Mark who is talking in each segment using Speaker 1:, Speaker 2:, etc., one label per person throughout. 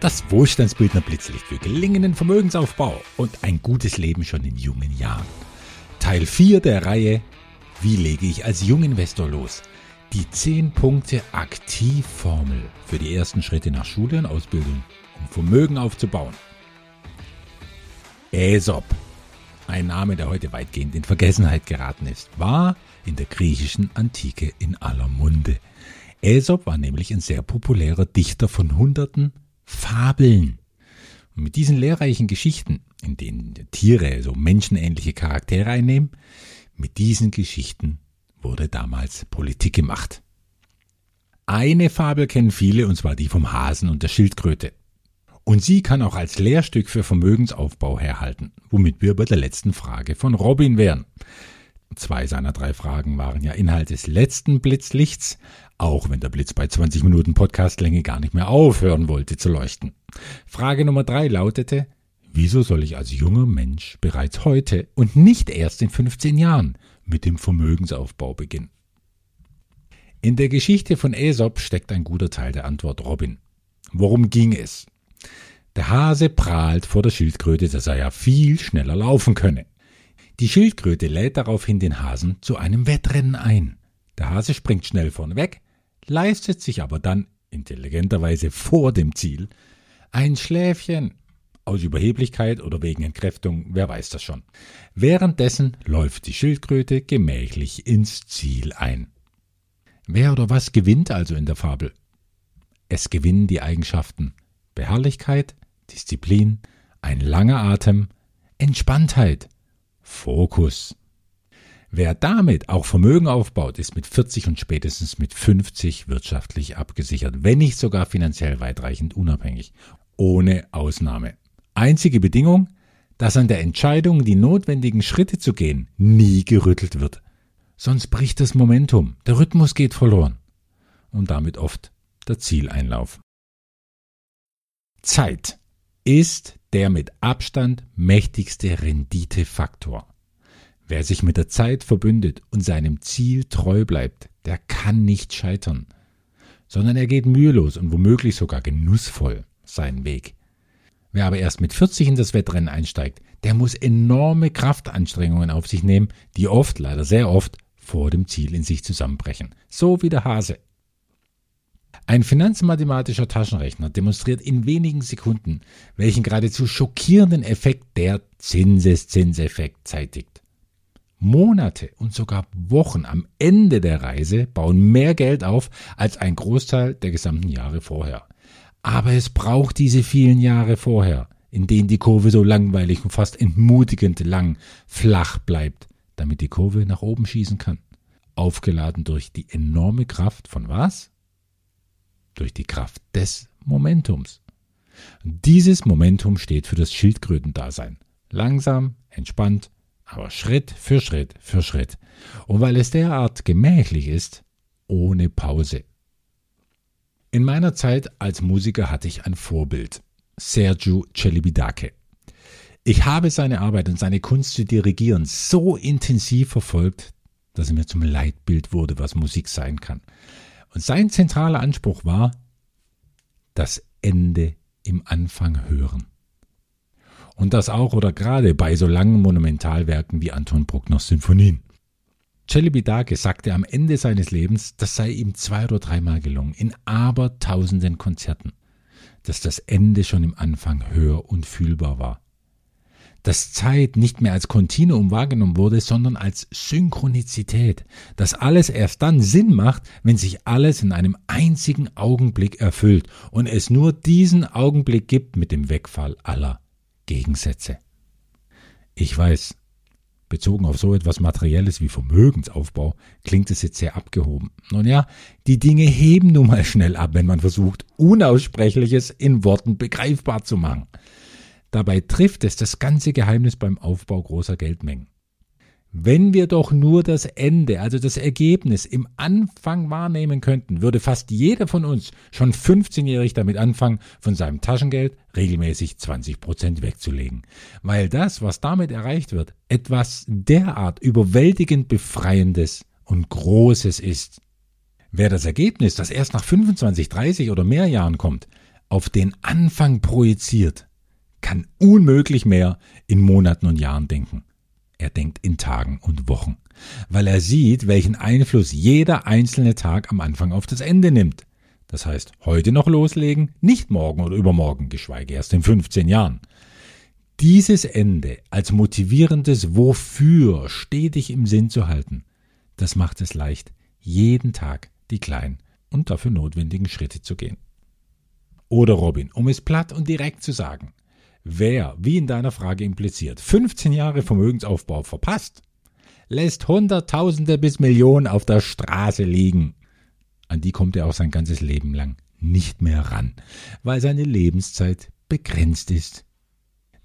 Speaker 1: Das Wohlstandsbildner Blitzlicht für gelingenden Vermögensaufbau und ein gutes Leben schon in jungen Jahren. Teil 4 der Reihe Wie lege ich als Junginvestor los? Die 10 Punkte Aktivformel für die ersten Schritte nach Schule und Ausbildung, um Vermögen aufzubauen. Aesop, ein Name, der heute weitgehend in Vergessenheit geraten ist, war in der griechischen Antike in aller Munde. Aesop war nämlich ein sehr populärer Dichter von Hunderten Fabeln. Und mit diesen lehrreichen Geschichten, in denen Tiere so menschenähnliche Charaktere einnehmen, mit diesen Geschichten wurde damals Politik gemacht. Eine Fabel kennen viele, und zwar die vom Hasen und der Schildkröte. Und sie kann auch als Lehrstück für Vermögensaufbau herhalten, womit wir bei der letzten Frage von Robin wären. Zwei seiner drei Fragen waren ja Inhalt des letzten Blitzlichts, auch wenn der Blitz bei 20 Minuten Podcastlänge gar nicht mehr aufhören wollte zu leuchten. Frage Nummer drei lautete, wieso soll ich als junger Mensch bereits heute und nicht erst in 15 Jahren mit dem Vermögensaufbau beginnen? In der Geschichte von Aesop steckt ein guter Teil der Antwort Robin. Worum ging es? Der Hase prahlt vor der Schildkröte, dass er ja viel schneller laufen könne. Die Schildkröte lädt daraufhin den Hasen zu einem Wettrennen ein. Der Hase springt schnell vorneweg, leistet sich aber dann intelligenterweise vor dem Ziel ein Schläfchen. Aus Überheblichkeit oder wegen Entkräftung, wer weiß das schon. Währenddessen läuft die Schildkröte gemächlich ins Ziel ein. Wer oder was gewinnt also in der Fabel? Es gewinnen die Eigenschaften Beharrlichkeit, Disziplin, ein langer Atem, Entspanntheit, Fokus. Wer damit auch Vermögen aufbaut, ist mit 40 und spätestens mit 50 wirtschaftlich abgesichert, wenn nicht sogar finanziell weitreichend unabhängig. Ohne Ausnahme. Einzige Bedingung, dass an der Entscheidung, die notwendigen Schritte zu gehen, nie gerüttelt wird. Sonst bricht das Momentum, der Rhythmus geht verloren. Und damit oft der Zieleinlauf. Zeit ist der mit Abstand mächtigste Renditefaktor. Wer sich mit der Zeit verbündet und seinem Ziel treu bleibt, der kann nicht scheitern, sondern er geht mühelos und womöglich sogar genussvoll seinen Weg. Wer aber erst mit 40 in das Wettrennen einsteigt, der muss enorme Kraftanstrengungen auf sich nehmen, die oft, leider sehr oft, vor dem Ziel in sich zusammenbrechen. So wie der Hase. Ein finanzmathematischer Taschenrechner demonstriert in wenigen Sekunden, welchen geradezu schockierenden Effekt der Zinseszinseffekt zeitigt. Monate und sogar Wochen am Ende der Reise bauen mehr Geld auf als ein Großteil der gesamten Jahre vorher. Aber es braucht diese vielen Jahre vorher, in denen die Kurve so langweilig und fast entmutigend lang flach bleibt, damit die Kurve nach oben schießen kann. Aufgeladen durch die enorme Kraft von was? durch die Kraft des Momentums. Dieses Momentum steht für das Schildkrötendasein. Langsam, entspannt, aber Schritt für Schritt für Schritt. Und weil es derart gemächlich ist, ohne Pause. In meiner Zeit als Musiker hatte ich ein Vorbild, Sergio Celibidake. Ich habe seine Arbeit und seine Kunst zu dirigieren so intensiv verfolgt, dass er mir zum Leitbild wurde, was Musik sein kann. Und sein zentraler Anspruch war, das Ende im Anfang hören. Und das auch oder gerade bei so langen Monumentalwerken wie Anton Bruckners Sinfonien. Celibidache sagte am Ende seines Lebens, das sei ihm zwei oder dreimal gelungen, in abertausenden Konzerten, dass das Ende schon im Anfang hör- und fühlbar war dass Zeit nicht mehr als Kontinuum wahrgenommen wurde, sondern als Synchronizität, dass alles erst dann Sinn macht, wenn sich alles in einem einzigen Augenblick erfüllt und es nur diesen Augenblick gibt mit dem Wegfall aller Gegensätze. Ich weiß, bezogen auf so etwas Materielles wie Vermögensaufbau, klingt es jetzt sehr abgehoben. Nun ja, die Dinge heben nun mal schnell ab, wenn man versucht, Unaussprechliches in Worten begreifbar zu machen. Dabei trifft es das ganze Geheimnis beim Aufbau großer Geldmengen. Wenn wir doch nur das Ende, also das Ergebnis im Anfang wahrnehmen könnten, würde fast jeder von uns schon 15-jährig damit anfangen, von seinem Taschengeld regelmäßig 20 Prozent wegzulegen. Weil das, was damit erreicht wird, etwas derart überwältigend Befreiendes und Großes ist. Wer das Ergebnis, das erst nach 25, 30 oder mehr Jahren kommt, auf den Anfang projiziert, kann unmöglich mehr in Monaten und Jahren denken. Er denkt in Tagen und Wochen, weil er sieht, welchen Einfluss jeder einzelne Tag am Anfang auf das Ende nimmt. Das heißt, heute noch loslegen, nicht morgen oder übermorgen, geschweige erst in 15 Jahren. Dieses Ende als motivierendes Wofür stetig im Sinn zu halten, das macht es leicht, jeden Tag die kleinen und dafür notwendigen Schritte zu gehen. Oder Robin, um es platt und direkt zu sagen, wer, wie in deiner Frage impliziert, 15 Jahre Vermögensaufbau verpasst, lässt Hunderttausende bis Millionen auf der Straße liegen. An die kommt er auch sein ganzes Leben lang nicht mehr ran, weil seine Lebenszeit begrenzt ist.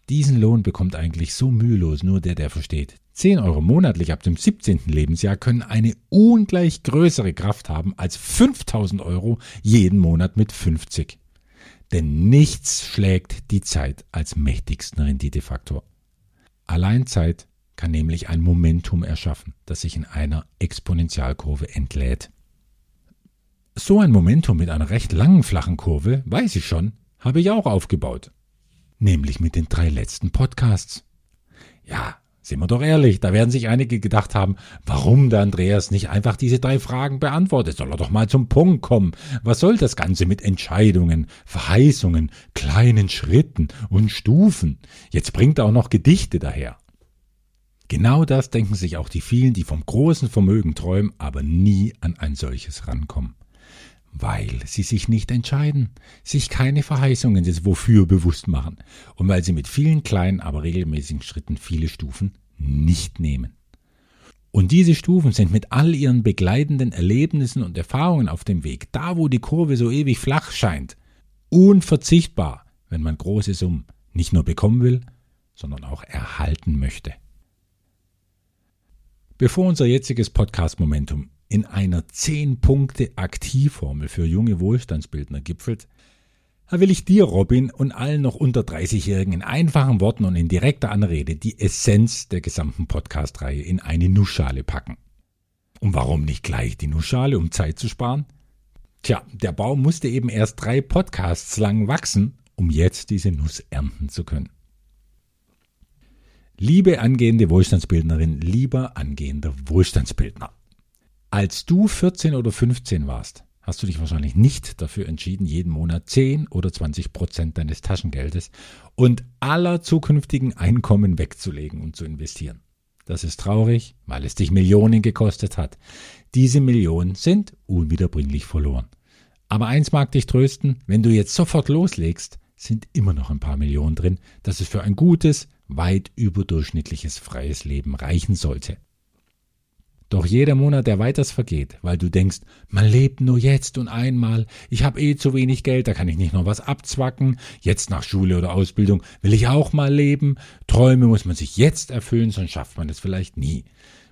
Speaker 1: Diesen Lohn bekommt eigentlich so mühelos nur der, der versteht. 10 Euro monatlich ab dem 17. Lebensjahr können eine ungleich größere Kraft haben als 5000 Euro jeden Monat mit 50. Denn nichts schlägt die Zeit als mächtigsten Renditefaktor. Allein Zeit kann nämlich ein Momentum erschaffen, das sich in einer Exponentialkurve entlädt. So ein Momentum mit einer recht langen flachen Kurve, weiß ich schon, habe ich auch aufgebaut. Nämlich mit den drei letzten Podcasts. Ja, sind wir doch ehrlich, da werden sich einige gedacht haben, warum der Andreas nicht einfach diese drei Fragen beantwortet, soll er doch mal zum Punkt kommen. Was soll das Ganze mit Entscheidungen, Verheißungen, kleinen Schritten und Stufen? Jetzt bringt er auch noch Gedichte daher. Genau das denken sich auch die vielen, die vom großen Vermögen träumen, aber nie an ein solches rankommen. Weil sie sich nicht entscheiden, sich keine Verheißungen des Wofür bewusst machen und weil sie mit vielen kleinen, aber regelmäßigen Schritten viele Stufen nicht nehmen. Und diese Stufen sind mit all ihren begleitenden Erlebnissen und Erfahrungen auf dem Weg, da wo die Kurve so ewig flach scheint, unverzichtbar, wenn man große Summen nicht nur bekommen will, sondern auch erhalten möchte. Bevor unser jetziges Podcast-Momentum in einer 10-Punkte-Aktivformel für junge Wohlstandsbildner gipfelt, will ich dir, Robin, und allen noch unter 30-Jährigen in einfachen Worten und in direkter Anrede die Essenz der gesamten Podcast-Reihe in eine Nussschale packen. Und warum nicht gleich die Nussschale, um Zeit zu sparen? Tja, der Baum musste eben erst drei Podcasts lang wachsen, um jetzt diese Nuss ernten zu können. Liebe angehende Wohlstandsbildnerin, lieber angehender Wohlstandsbildner. Als du 14 oder 15 warst, hast du dich wahrscheinlich nicht dafür entschieden, jeden Monat 10 oder 20 Prozent deines Taschengeldes und aller zukünftigen Einkommen wegzulegen und zu investieren. Das ist traurig, weil es dich Millionen gekostet hat. Diese Millionen sind unwiederbringlich verloren. Aber eins mag dich trösten, wenn du jetzt sofort loslegst, sind immer noch ein paar Millionen drin, dass es für ein gutes, weit überdurchschnittliches freies Leben reichen sollte. Doch jeder Monat, der weiters vergeht, weil du denkst, man lebt nur jetzt und einmal, ich habe eh zu wenig Geld, da kann ich nicht noch was abzwacken, jetzt nach Schule oder Ausbildung will ich auch mal leben, Träume muss man sich jetzt erfüllen, sonst schafft man es vielleicht nie.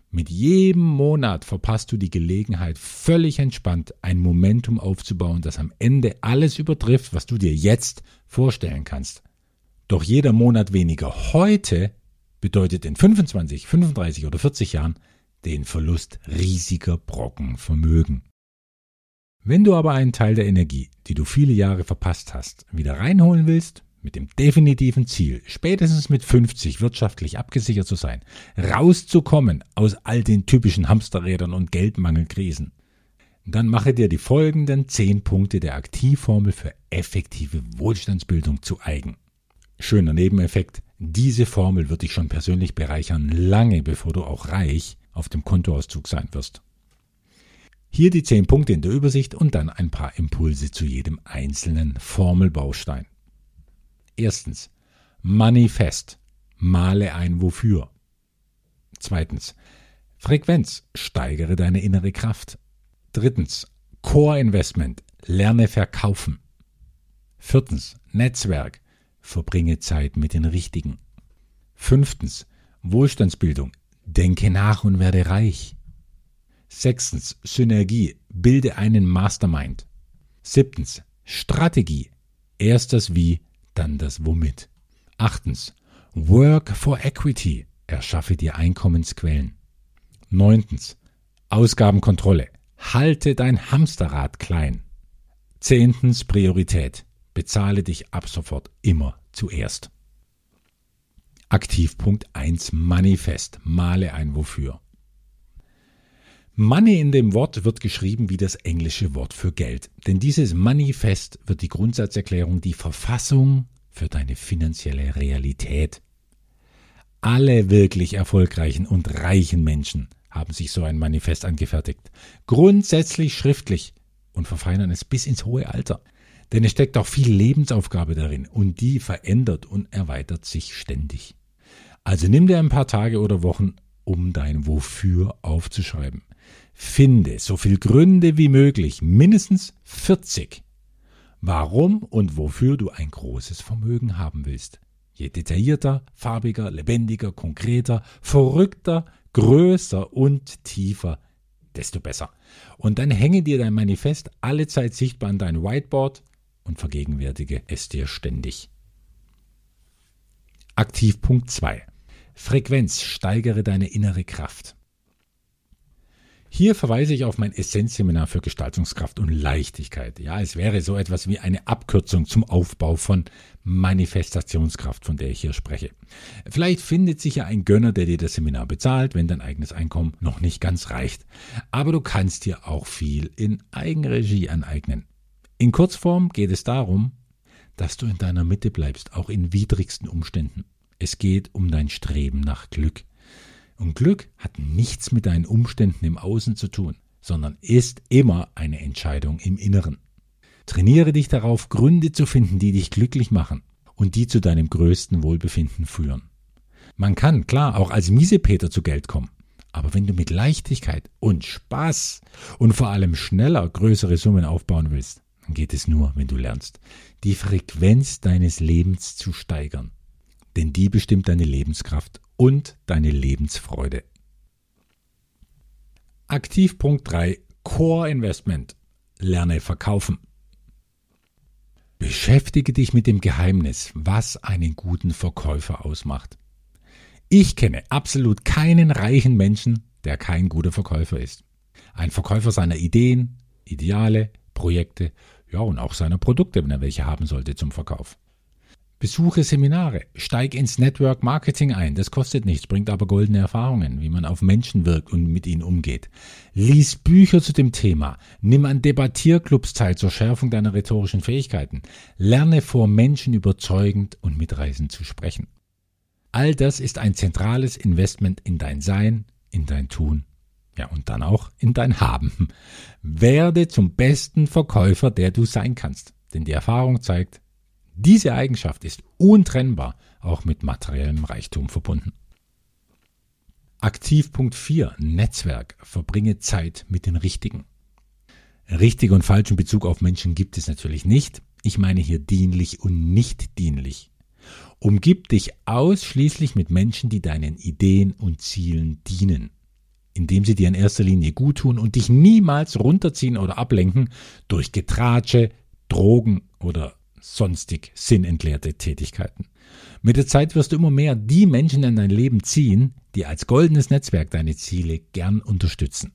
Speaker 1: Mit jedem Monat verpasst du die Gelegenheit, völlig entspannt ein Momentum aufzubauen, das am Ende alles übertrifft, was du dir jetzt vorstellen kannst. Doch jeder Monat weniger heute bedeutet in 25, 35 oder 40 Jahren den Verlust riesiger Brocken Vermögen. Wenn du aber einen Teil der Energie, die du viele Jahre verpasst hast, wieder reinholen willst, mit dem definitiven Ziel, spätestens mit 50 wirtschaftlich abgesichert zu sein, rauszukommen aus all den typischen Hamsterrädern und Geldmangelkrisen, dann mache dir die folgenden 10 Punkte der Aktivformel für effektive Wohlstandsbildung zu eigen. Schöner Nebeneffekt, diese Formel wird dich schon persönlich bereichern, lange bevor du auch reich auf dem Kontoauszug sein wirst. Hier die zehn Punkte in der Übersicht und dann ein paar Impulse zu jedem einzelnen Formelbaustein. Erstens, Manifest. Male ein Wofür. Zweitens, Frequenz. Steigere deine innere Kraft. Drittens, Core Investment. Lerne verkaufen. Viertens, Netzwerk. Verbringe Zeit mit den Richtigen. Fünftens, Wohlstandsbildung. Denke nach und werde reich. Sechstens, Synergie. Bilde einen Mastermind. Siebtens, Strategie. Erst das Wie, dann das Womit. Achtens, Work for Equity. Erschaffe dir Einkommensquellen. Neuntens, Ausgabenkontrolle. Halte dein Hamsterrad klein. Zehntens, Priorität. Bezahle dich ab sofort immer zuerst. Aktivpunkt 1 Manifest. Male ein Wofür. Money in dem Wort wird geschrieben wie das englische Wort für Geld. Denn dieses Manifest wird die Grundsatzerklärung, die Verfassung für deine finanzielle Realität. Alle wirklich erfolgreichen und reichen Menschen haben sich so ein Manifest angefertigt. Grundsätzlich schriftlich und verfeinern es bis ins hohe Alter. Denn es steckt auch viel Lebensaufgabe darin und die verändert und erweitert sich ständig. Also nimm dir ein paar Tage oder Wochen, um dein Wofür aufzuschreiben. Finde so viel Gründe wie möglich, mindestens 40, warum und wofür du ein großes Vermögen haben willst. Je detaillierter, farbiger, lebendiger, konkreter, verrückter, größer und tiefer, desto besser. Und dann hänge dir dein Manifest allezeit sichtbar an dein Whiteboard und vergegenwärtige es dir ständig. Aktivpunkt 2. Frequenz steigere deine innere Kraft. Hier verweise ich auf mein Essenzseminar für Gestaltungskraft und Leichtigkeit. Ja, es wäre so etwas wie eine Abkürzung zum Aufbau von Manifestationskraft, von der ich hier spreche. Vielleicht findet sich ja ein Gönner, der dir das Seminar bezahlt, wenn dein eigenes Einkommen noch nicht ganz reicht. Aber du kannst dir auch viel in Eigenregie aneignen. In Kurzform geht es darum, dass du in deiner Mitte bleibst, auch in widrigsten Umständen. Es geht um dein Streben nach Glück. Und Glück hat nichts mit deinen Umständen im Außen zu tun, sondern ist immer eine Entscheidung im Inneren. Trainiere dich darauf, Gründe zu finden, die dich glücklich machen und die zu deinem größten Wohlbefinden führen. Man kann, klar, auch als Miesepeter zu Geld kommen. Aber wenn du mit Leichtigkeit und Spaß und vor allem schneller größere Summen aufbauen willst, dann geht es nur, wenn du lernst, die Frequenz deines Lebens zu steigern. Denn die bestimmt deine Lebenskraft und deine Lebensfreude. Aktivpunkt 3 Core Investment. Lerne verkaufen. Beschäftige dich mit dem Geheimnis, was einen guten Verkäufer ausmacht. Ich kenne absolut keinen reichen Menschen, der kein guter Verkäufer ist. Ein Verkäufer seiner Ideen, Ideale, Projekte, ja und auch seiner Produkte, wenn er welche haben sollte zum Verkauf. Besuche Seminare, steig ins Network Marketing ein, das kostet nichts, bringt aber goldene Erfahrungen, wie man auf Menschen wirkt und mit ihnen umgeht. Lies Bücher zu dem Thema, nimm an Debattierclubs teil zur Schärfung deiner rhetorischen Fähigkeiten, lerne vor Menschen überzeugend und mitreißend zu sprechen. All das ist ein zentrales Investment in dein Sein, in dein Tun, ja und dann auch in dein Haben. Werde zum besten Verkäufer, der du sein kannst, denn die Erfahrung zeigt, diese Eigenschaft ist untrennbar auch mit materiellem Reichtum verbunden. Aktivpunkt 4 Netzwerk. Verbringe Zeit mit den Richtigen. Richtig und falschen Bezug auf Menschen gibt es natürlich nicht. Ich meine hier dienlich und nicht dienlich. Umgib dich ausschließlich mit Menschen, die deinen Ideen und Zielen dienen, indem sie dir in erster Linie gut tun und dich niemals runterziehen oder ablenken durch Getratsche, Drogen oder sonstig sinnentleerte Tätigkeiten. Mit der Zeit wirst du immer mehr die Menschen in dein Leben ziehen, die als goldenes Netzwerk deine Ziele gern unterstützen.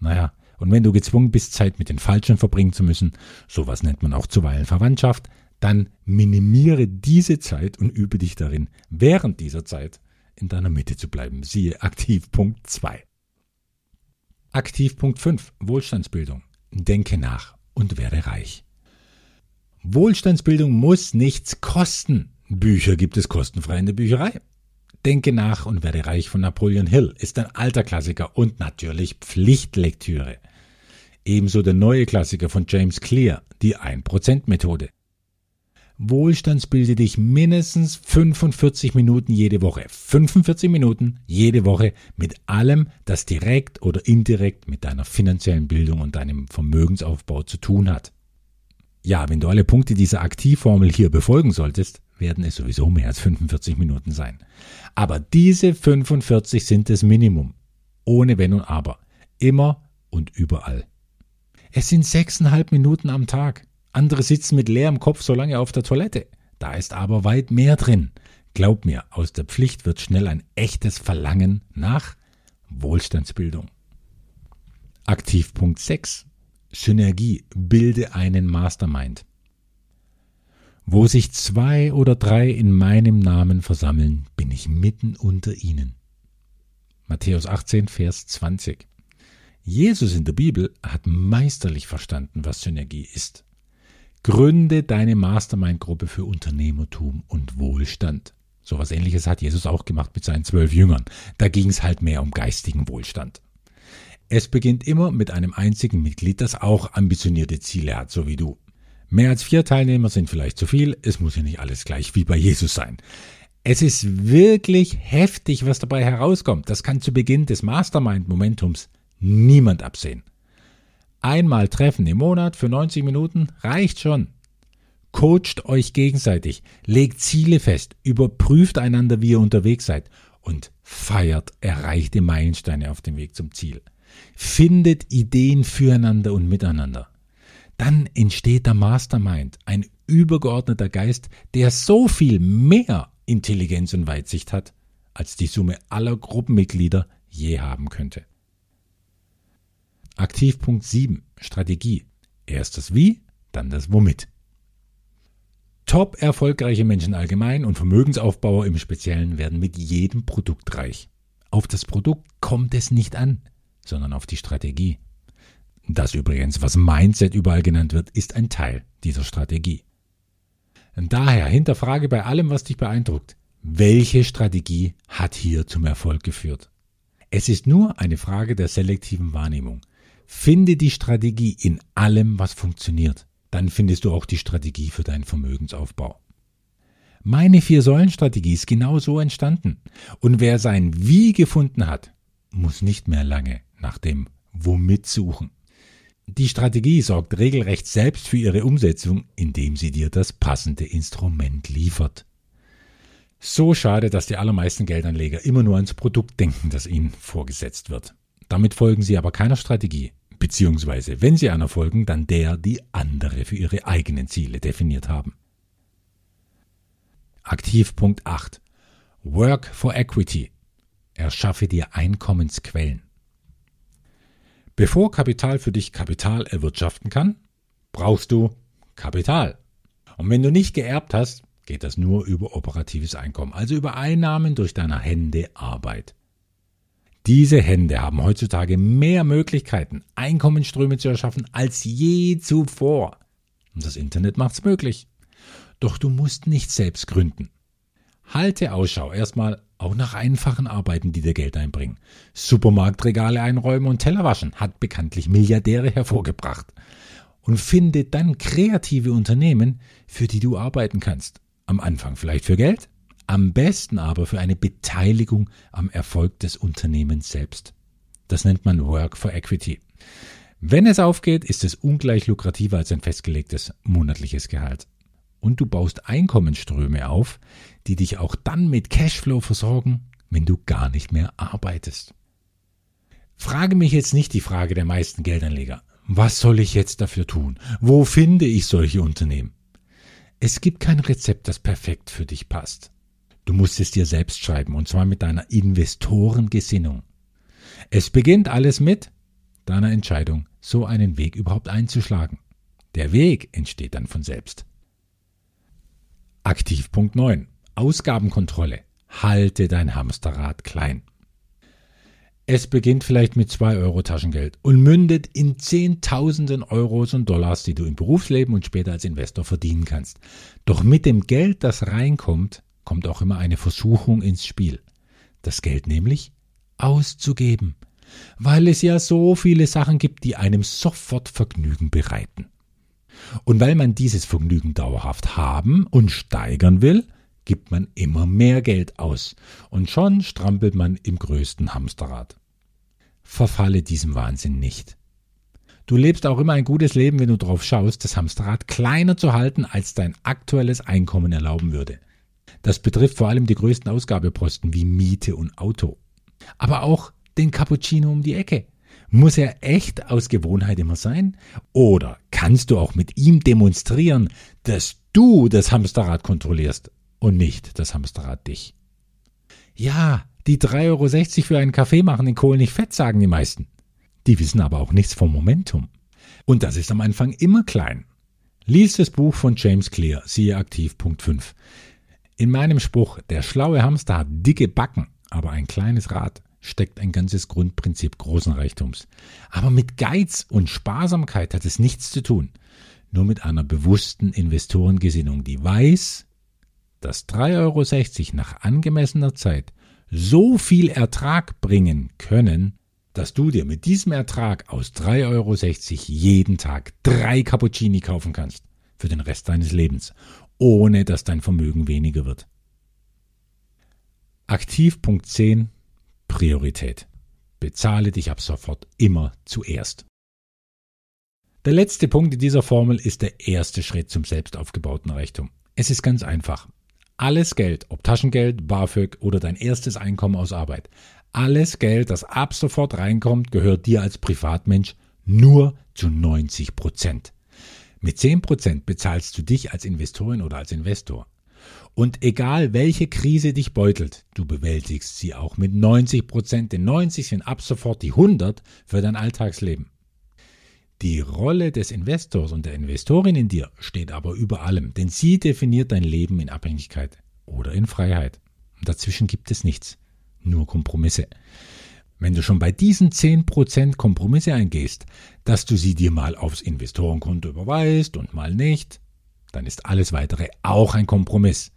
Speaker 1: Naja, und wenn du gezwungen bist, Zeit mit den Falschen verbringen zu müssen, sowas nennt man auch zuweilen Verwandtschaft, dann minimiere diese Zeit und übe dich darin, während dieser Zeit in deiner Mitte zu bleiben. Siehe Aktivpunkt 2. Aktivpunkt 5. Wohlstandsbildung. Denke nach und werde reich. Wohlstandsbildung muss nichts kosten. Bücher gibt es kostenfrei in der Bücherei. Denke nach und werde reich von Napoleon Hill ist ein alter Klassiker und natürlich Pflichtlektüre. Ebenso der neue Klassiker von James Clear, die 1%-Methode. Wohlstandsbilde dich mindestens 45 Minuten jede Woche. 45 Minuten jede Woche mit allem, das direkt oder indirekt mit deiner finanziellen Bildung und deinem Vermögensaufbau zu tun hat. Ja, wenn du alle Punkte dieser Aktivformel hier befolgen solltest, werden es sowieso mehr als 45 Minuten sein. Aber diese 45 sind das Minimum. Ohne Wenn und Aber. Immer und überall. Es sind sechseinhalb Minuten am Tag. Andere sitzen mit leerem Kopf so lange auf der Toilette. Da ist aber weit mehr drin. Glaub mir, aus der Pflicht wird schnell ein echtes Verlangen nach Wohlstandsbildung. Aktivpunkt 6. Synergie, bilde einen Mastermind. Wo sich zwei oder drei in meinem Namen versammeln, bin ich mitten unter ihnen. Matthäus 18, Vers 20. Jesus in der Bibel hat meisterlich verstanden, was Synergie ist. Gründe deine Mastermind-Gruppe für Unternehmertum und Wohlstand. So was ähnliches hat Jesus auch gemacht mit seinen zwölf Jüngern. Da ging es halt mehr um geistigen Wohlstand. Es beginnt immer mit einem einzigen Mitglied, das auch ambitionierte Ziele hat, so wie du. Mehr als vier Teilnehmer sind vielleicht zu viel, es muss ja nicht alles gleich wie bei Jesus sein. Es ist wirklich heftig, was dabei herauskommt. Das kann zu Beginn des Mastermind-Momentums niemand absehen. Einmal treffen im Monat für 90 Minuten reicht schon. Coacht euch gegenseitig, legt Ziele fest, überprüft einander, wie ihr unterwegs seid und feiert erreichte Meilensteine auf dem Weg zum Ziel. Findet Ideen füreinander und miteinander dann entsteht der Mastermind, ein übergeordneter Geist, der so viel mehr Intelligenz und Weitsicht hat, als die Summe aller Gruppenmitglieder je haben könnte. Aktivpunkt 7 Strategie. Erst das Wie, dann das Womit. Top erfolgreiche Menschen allgemein und Vermögensaufbauer im Speziellen werden mit jedem Produkt reich. Auf das Produkt kommt es nicht an, sondern auf die Strategie. Das übrigens, was Mindset überall genannt wird, ist ein Teil dieser Strategie. Daher hinterfrage bei allem, was dich beeindruckt, welche Strategie hat hier zum Erfolg geführt? Es ist nur eine Frage der selektiven Wahrnehmung. Finde die Strategie in allem, was funktioniert. Dann findest du auch die Strategie für deinen Vermögensaufbau. Meine Vier-Säulen-Strategie ist genau so entstanden. Und wer sein Wie gefunden hat, muss nicht mehr lange nach dem Womit suchen. Die Strategie sorgt regelrecht selbst für ihre Umsetzung, indem sie dir das passende Instrument liefert. So schade, dass die allermeisten Geldanleger immer nur ans Produkt denken, das ihnen vorgesetzt wird. Damit folgen sie aber keiner Strategie, beziehungsweise wenn sie einer folgen, dann der, die andere für ihre eigenen Ziele definiert haben. Aktivpunkt 8. Work for Equity. Erschaffe dir Einkommensquellen. Bevor Kapital für dich Kapital erwirtschaften kann, brauchst du Kapital. Und wenn du nicht geerbt hast, geht das nur über operatives Einkommen, also über Einnahmen durch deine Hände Arbeit. Diese Hände haben heutzutage mehr Möglichkeiten, Einkommensströme zu erschaffen als je zuvor. Und das Internet macht's möglich. Doch du musst nicht selbst gründen. Halte Ausschau erstmal auch nach einfachen Arbeiten, die dir Geld einbringen. Supermarktregale einräumen und Teller waschen hat bekanntlich Milliardäre hervorgebracht. Und finde dann kreative Unternehmen, für die du arbeiten kannst. Am Anfang vielleicht für Geld, am besten aber für eine Beteiligung am Erfolg des Unternehmens selbst. Das nennt man Work for Equity. Wenn es aufgeht, ist es ungleich lukrativer als ein festgelegtes monatliches Gehalt und du baust Einkommensströme auf, die dich auch dann mit Cashflow versorgen, wenn du gar nicht mehr arbeitest. Frage mich jetzt nicht die Frage der meisten Geldanleger. Was soll ich jetzt dafür tun? Wo finde ich solche Unternehmen? Es gibt kein Rezept, das perfekt für dich passt. Du musst es dir selbst schreiben, und zwar mit deiner Investorengesinnung. Es beginnt alles mit deiner Entscheidung, so einen Weg überhaupt einzuschlagen. Der Weg entsteht dann von selbst. Aktivpunkt 9. Ausgabenkontrolle. Halte dein Hamsterrad klein. Es beginnt vielleicht mit 2 Euro Taschengeld und mündet in Zehntausenden Euros und Dollars, die du im Berufsleben und später als Investor verdienen kannst. Doch mit dem Geld, das reinkommt, kommt auch immer eine Versuchung ins Spiel. Das Geld nämlich auszugeben, weil es ja so viele Sachen gibt, die einem sofort Vergnügen bereiten. Und weil man dieses Vergnügen dauerhaft haben und steigern will, gibt man immer mehr Geld aus. Und schon strampelt man im größten Hamsterrad. Verfalle diesem Wahnsinn nicht. Du lebst auch immer ein gutes Leben, wenn du darauf schaust, das Hamsterrad kleiner zu halten, als dein aktuelles Einkommen erlauben würde. Das betrifft vor allem die größten Ausgabeposten wie Miete und Auto. Aber auch den Cappuccino um die Ecke. Muss er echt aus Gewohnheit immer sein? Oder kannst du auch mit ihm demonstrieren, dass du das Hamsterrad kontrollierst und nicht das Hamsterrad dich? Ja, die 3,60 Euro für einen Kaffee machen den Kohl nicht fett, sagen die meisten. Die wissen aber auch nichts vom Momentum. Und das ist am Anfang immer klein. Lies das Buch von James Clear, siehe aktiv Punkt 5. In meinem Spruch, der schlaue Hamster hat dicke Backen, aber ein kleines Rad, steckt ein ganzes Grundprinzip großen Reichtums. Aber mit Geiz und Sparsamkeit hat es nichts zu tun. Nur mit einer bewussten Investorengesinnung, die weiß, dass 3,60 Euro nach angemessener Zeit so viel Ertrag bringen können, dass du dir mit diesem Ertrag aus 3,60 Euro jeden Tag drei Cappuccini kaufen kannst für den Rest deines Lebens, ohne dass dein Vermögen weniger wird. Aktivpunkt 10 Priorität. Bezahle dich ab sofort immer zuerst. Der letzte Punkt in dieser Formel ist der erste Schritt zum selbst aufgebauten Reichtum. Es ist ganz einfach. Alles Geld, ob Taschengeld, BAföG oder dein erstes Einkommen aus Arbeit, alles Geld, das ab sofort reinkommt, gehört dir als Privatmensch nur zu 90 Prozent. Mit 10 Prozent bezahlst du dich als Investorin oder als Investor. Und egal welche Krise dich beutelt, du bewältigst sie auch mit 90 Prozent, denn 90 sind ab sofort die 100 für dein Alltagsleben. Die Rolle des Investors und der Investorin in dir steht aber über allem, denn sie definiert dein Leben in Abhängigkeit oder in Freiheit. Und dazwischen gibt es nichts nur Kompromisse. Wenn du schon bei diesen 10% Kompromisse eingehst, dass du sie dir mal aufs Investorenkonto überweist und mal nicht, dann ist alles weitere auch ein Kompromiss.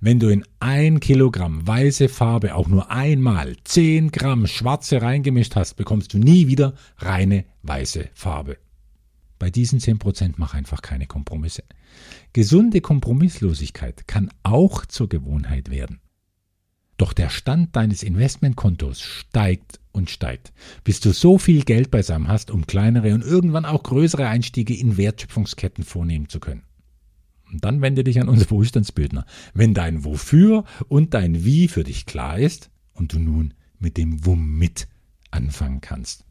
Speaker 1: Wenn du in ein Kilogramm weiße Farbe auch nur einmal 10 Gramm schwarze reingemischt hast, bekommst du nie wieder reine weiße Farbe. Bei diesen 10% mach einfach keine Kompromisse. Gesunde Kompromisslosigkeit kann auch zur Gewohnheit werden. Doch der Stand deines Investmentkontos steigt und steigt, bis du so viel Geld beisammen hast, um kleinere und irgendwann auch größere Einstiege in Wertschöpfungsketten vornehmen zu können. Und dann wende dich an unsere Wohlstandsbildner. Wenn dein Wofür und dein Wie für dich klar ist und du nun mit dem Womit anfangen kannst.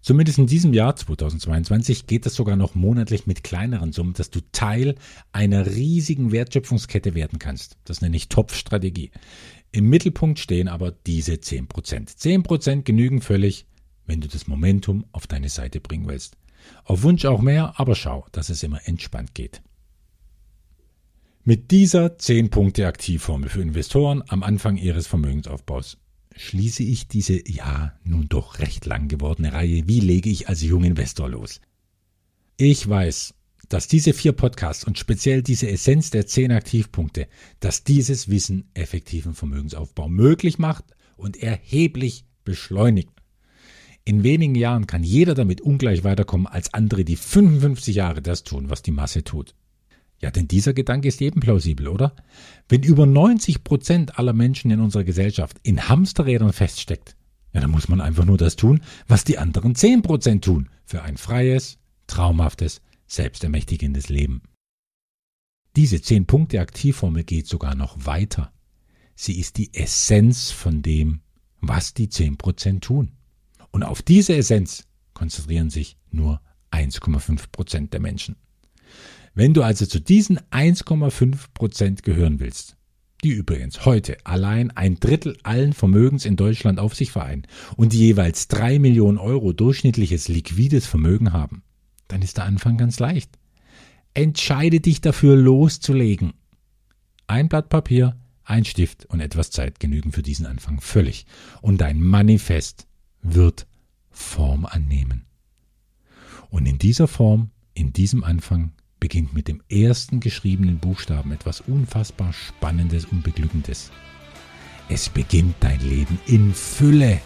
Speaker 1: Zumindest in diesem Jahr 2022 geht es sogar noch monatlich mit kleineren Summen, dass du Teil einer riesigen Wertschöpfungskette werden kannst. Das nenne ich Topfstrategie. Im Mittelpunkt stehen aber diese 10%. 10% genügen völlig, wenn du das Momentum auf deine Seite bringen willst. Auf Wunsch auch mehr, aber schau, dass es immer entspannt geht. Mit dieser 10 Punkte Aktivformel für Investoren am Anfang ihres Vermögensaufbaus schließe ich diese ja nun doch recht lang gewordene Reihe Wie lege ich als Junginvestor los? Ich weiß, dass diese vier Podcasts und speziell diese Essenz der zehn Aktivpunkte, dass dieses Wissen effektiven Vermögensaufbau möglich macht und erheblich beschleunigt. In wenigen Jahren kann jeder damit ungleich weiterkommen als andere, die 55 Jahre das tun, was die Masse tut. Ja, denn dieser Gedanke ist eben plausibel, oder? Wenn über 90 Prozent aller Menschen in unserer Gesellschaft in Hamsterrädern feststeckt, ja, dann muss man einfach nur das tun, was die anderen 10 Prozent tun, für ein freies, traumhaftes, selbstermächtigendes Leben. Diese 10 Punkte Aktivformel geht sogar noch weiter. Sie ist die Essenz von dem, was die 10 Prozent tun. Und auf diese Essenz konzentrieren sich nur 1,5 Prozent der Menschen. Wenn du also zu diesen 1,5 Prozent gehören willst, die übrigens heute allein ein Drittel allen Vermögens in Deutschland auf sich vereinen und die jeweils drei Millionen Euro durchschnittliches liquides Vermögen haben, dann ist der Anfang ganz leicht. Entscheide dich dafür loszulegen. Ein Blatt Papier, ein Stift und etwas Zeit genügen für diesen Anfang völlig. Und dein Manifest wird Form annehmen. Und in dieser Form, in diesem Anfang beginnt mit dem ersten geschriebenen Buchstaben etwas unfassbar Spannendes und Beglückendes. Es beginnt dein Leben in Fülle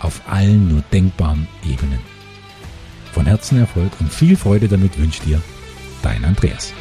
Speaker 1: auf allen nur denkbaren Ebenen. Von Herzen Erfolg und viel Freude damit wünscht dir dein Andreas.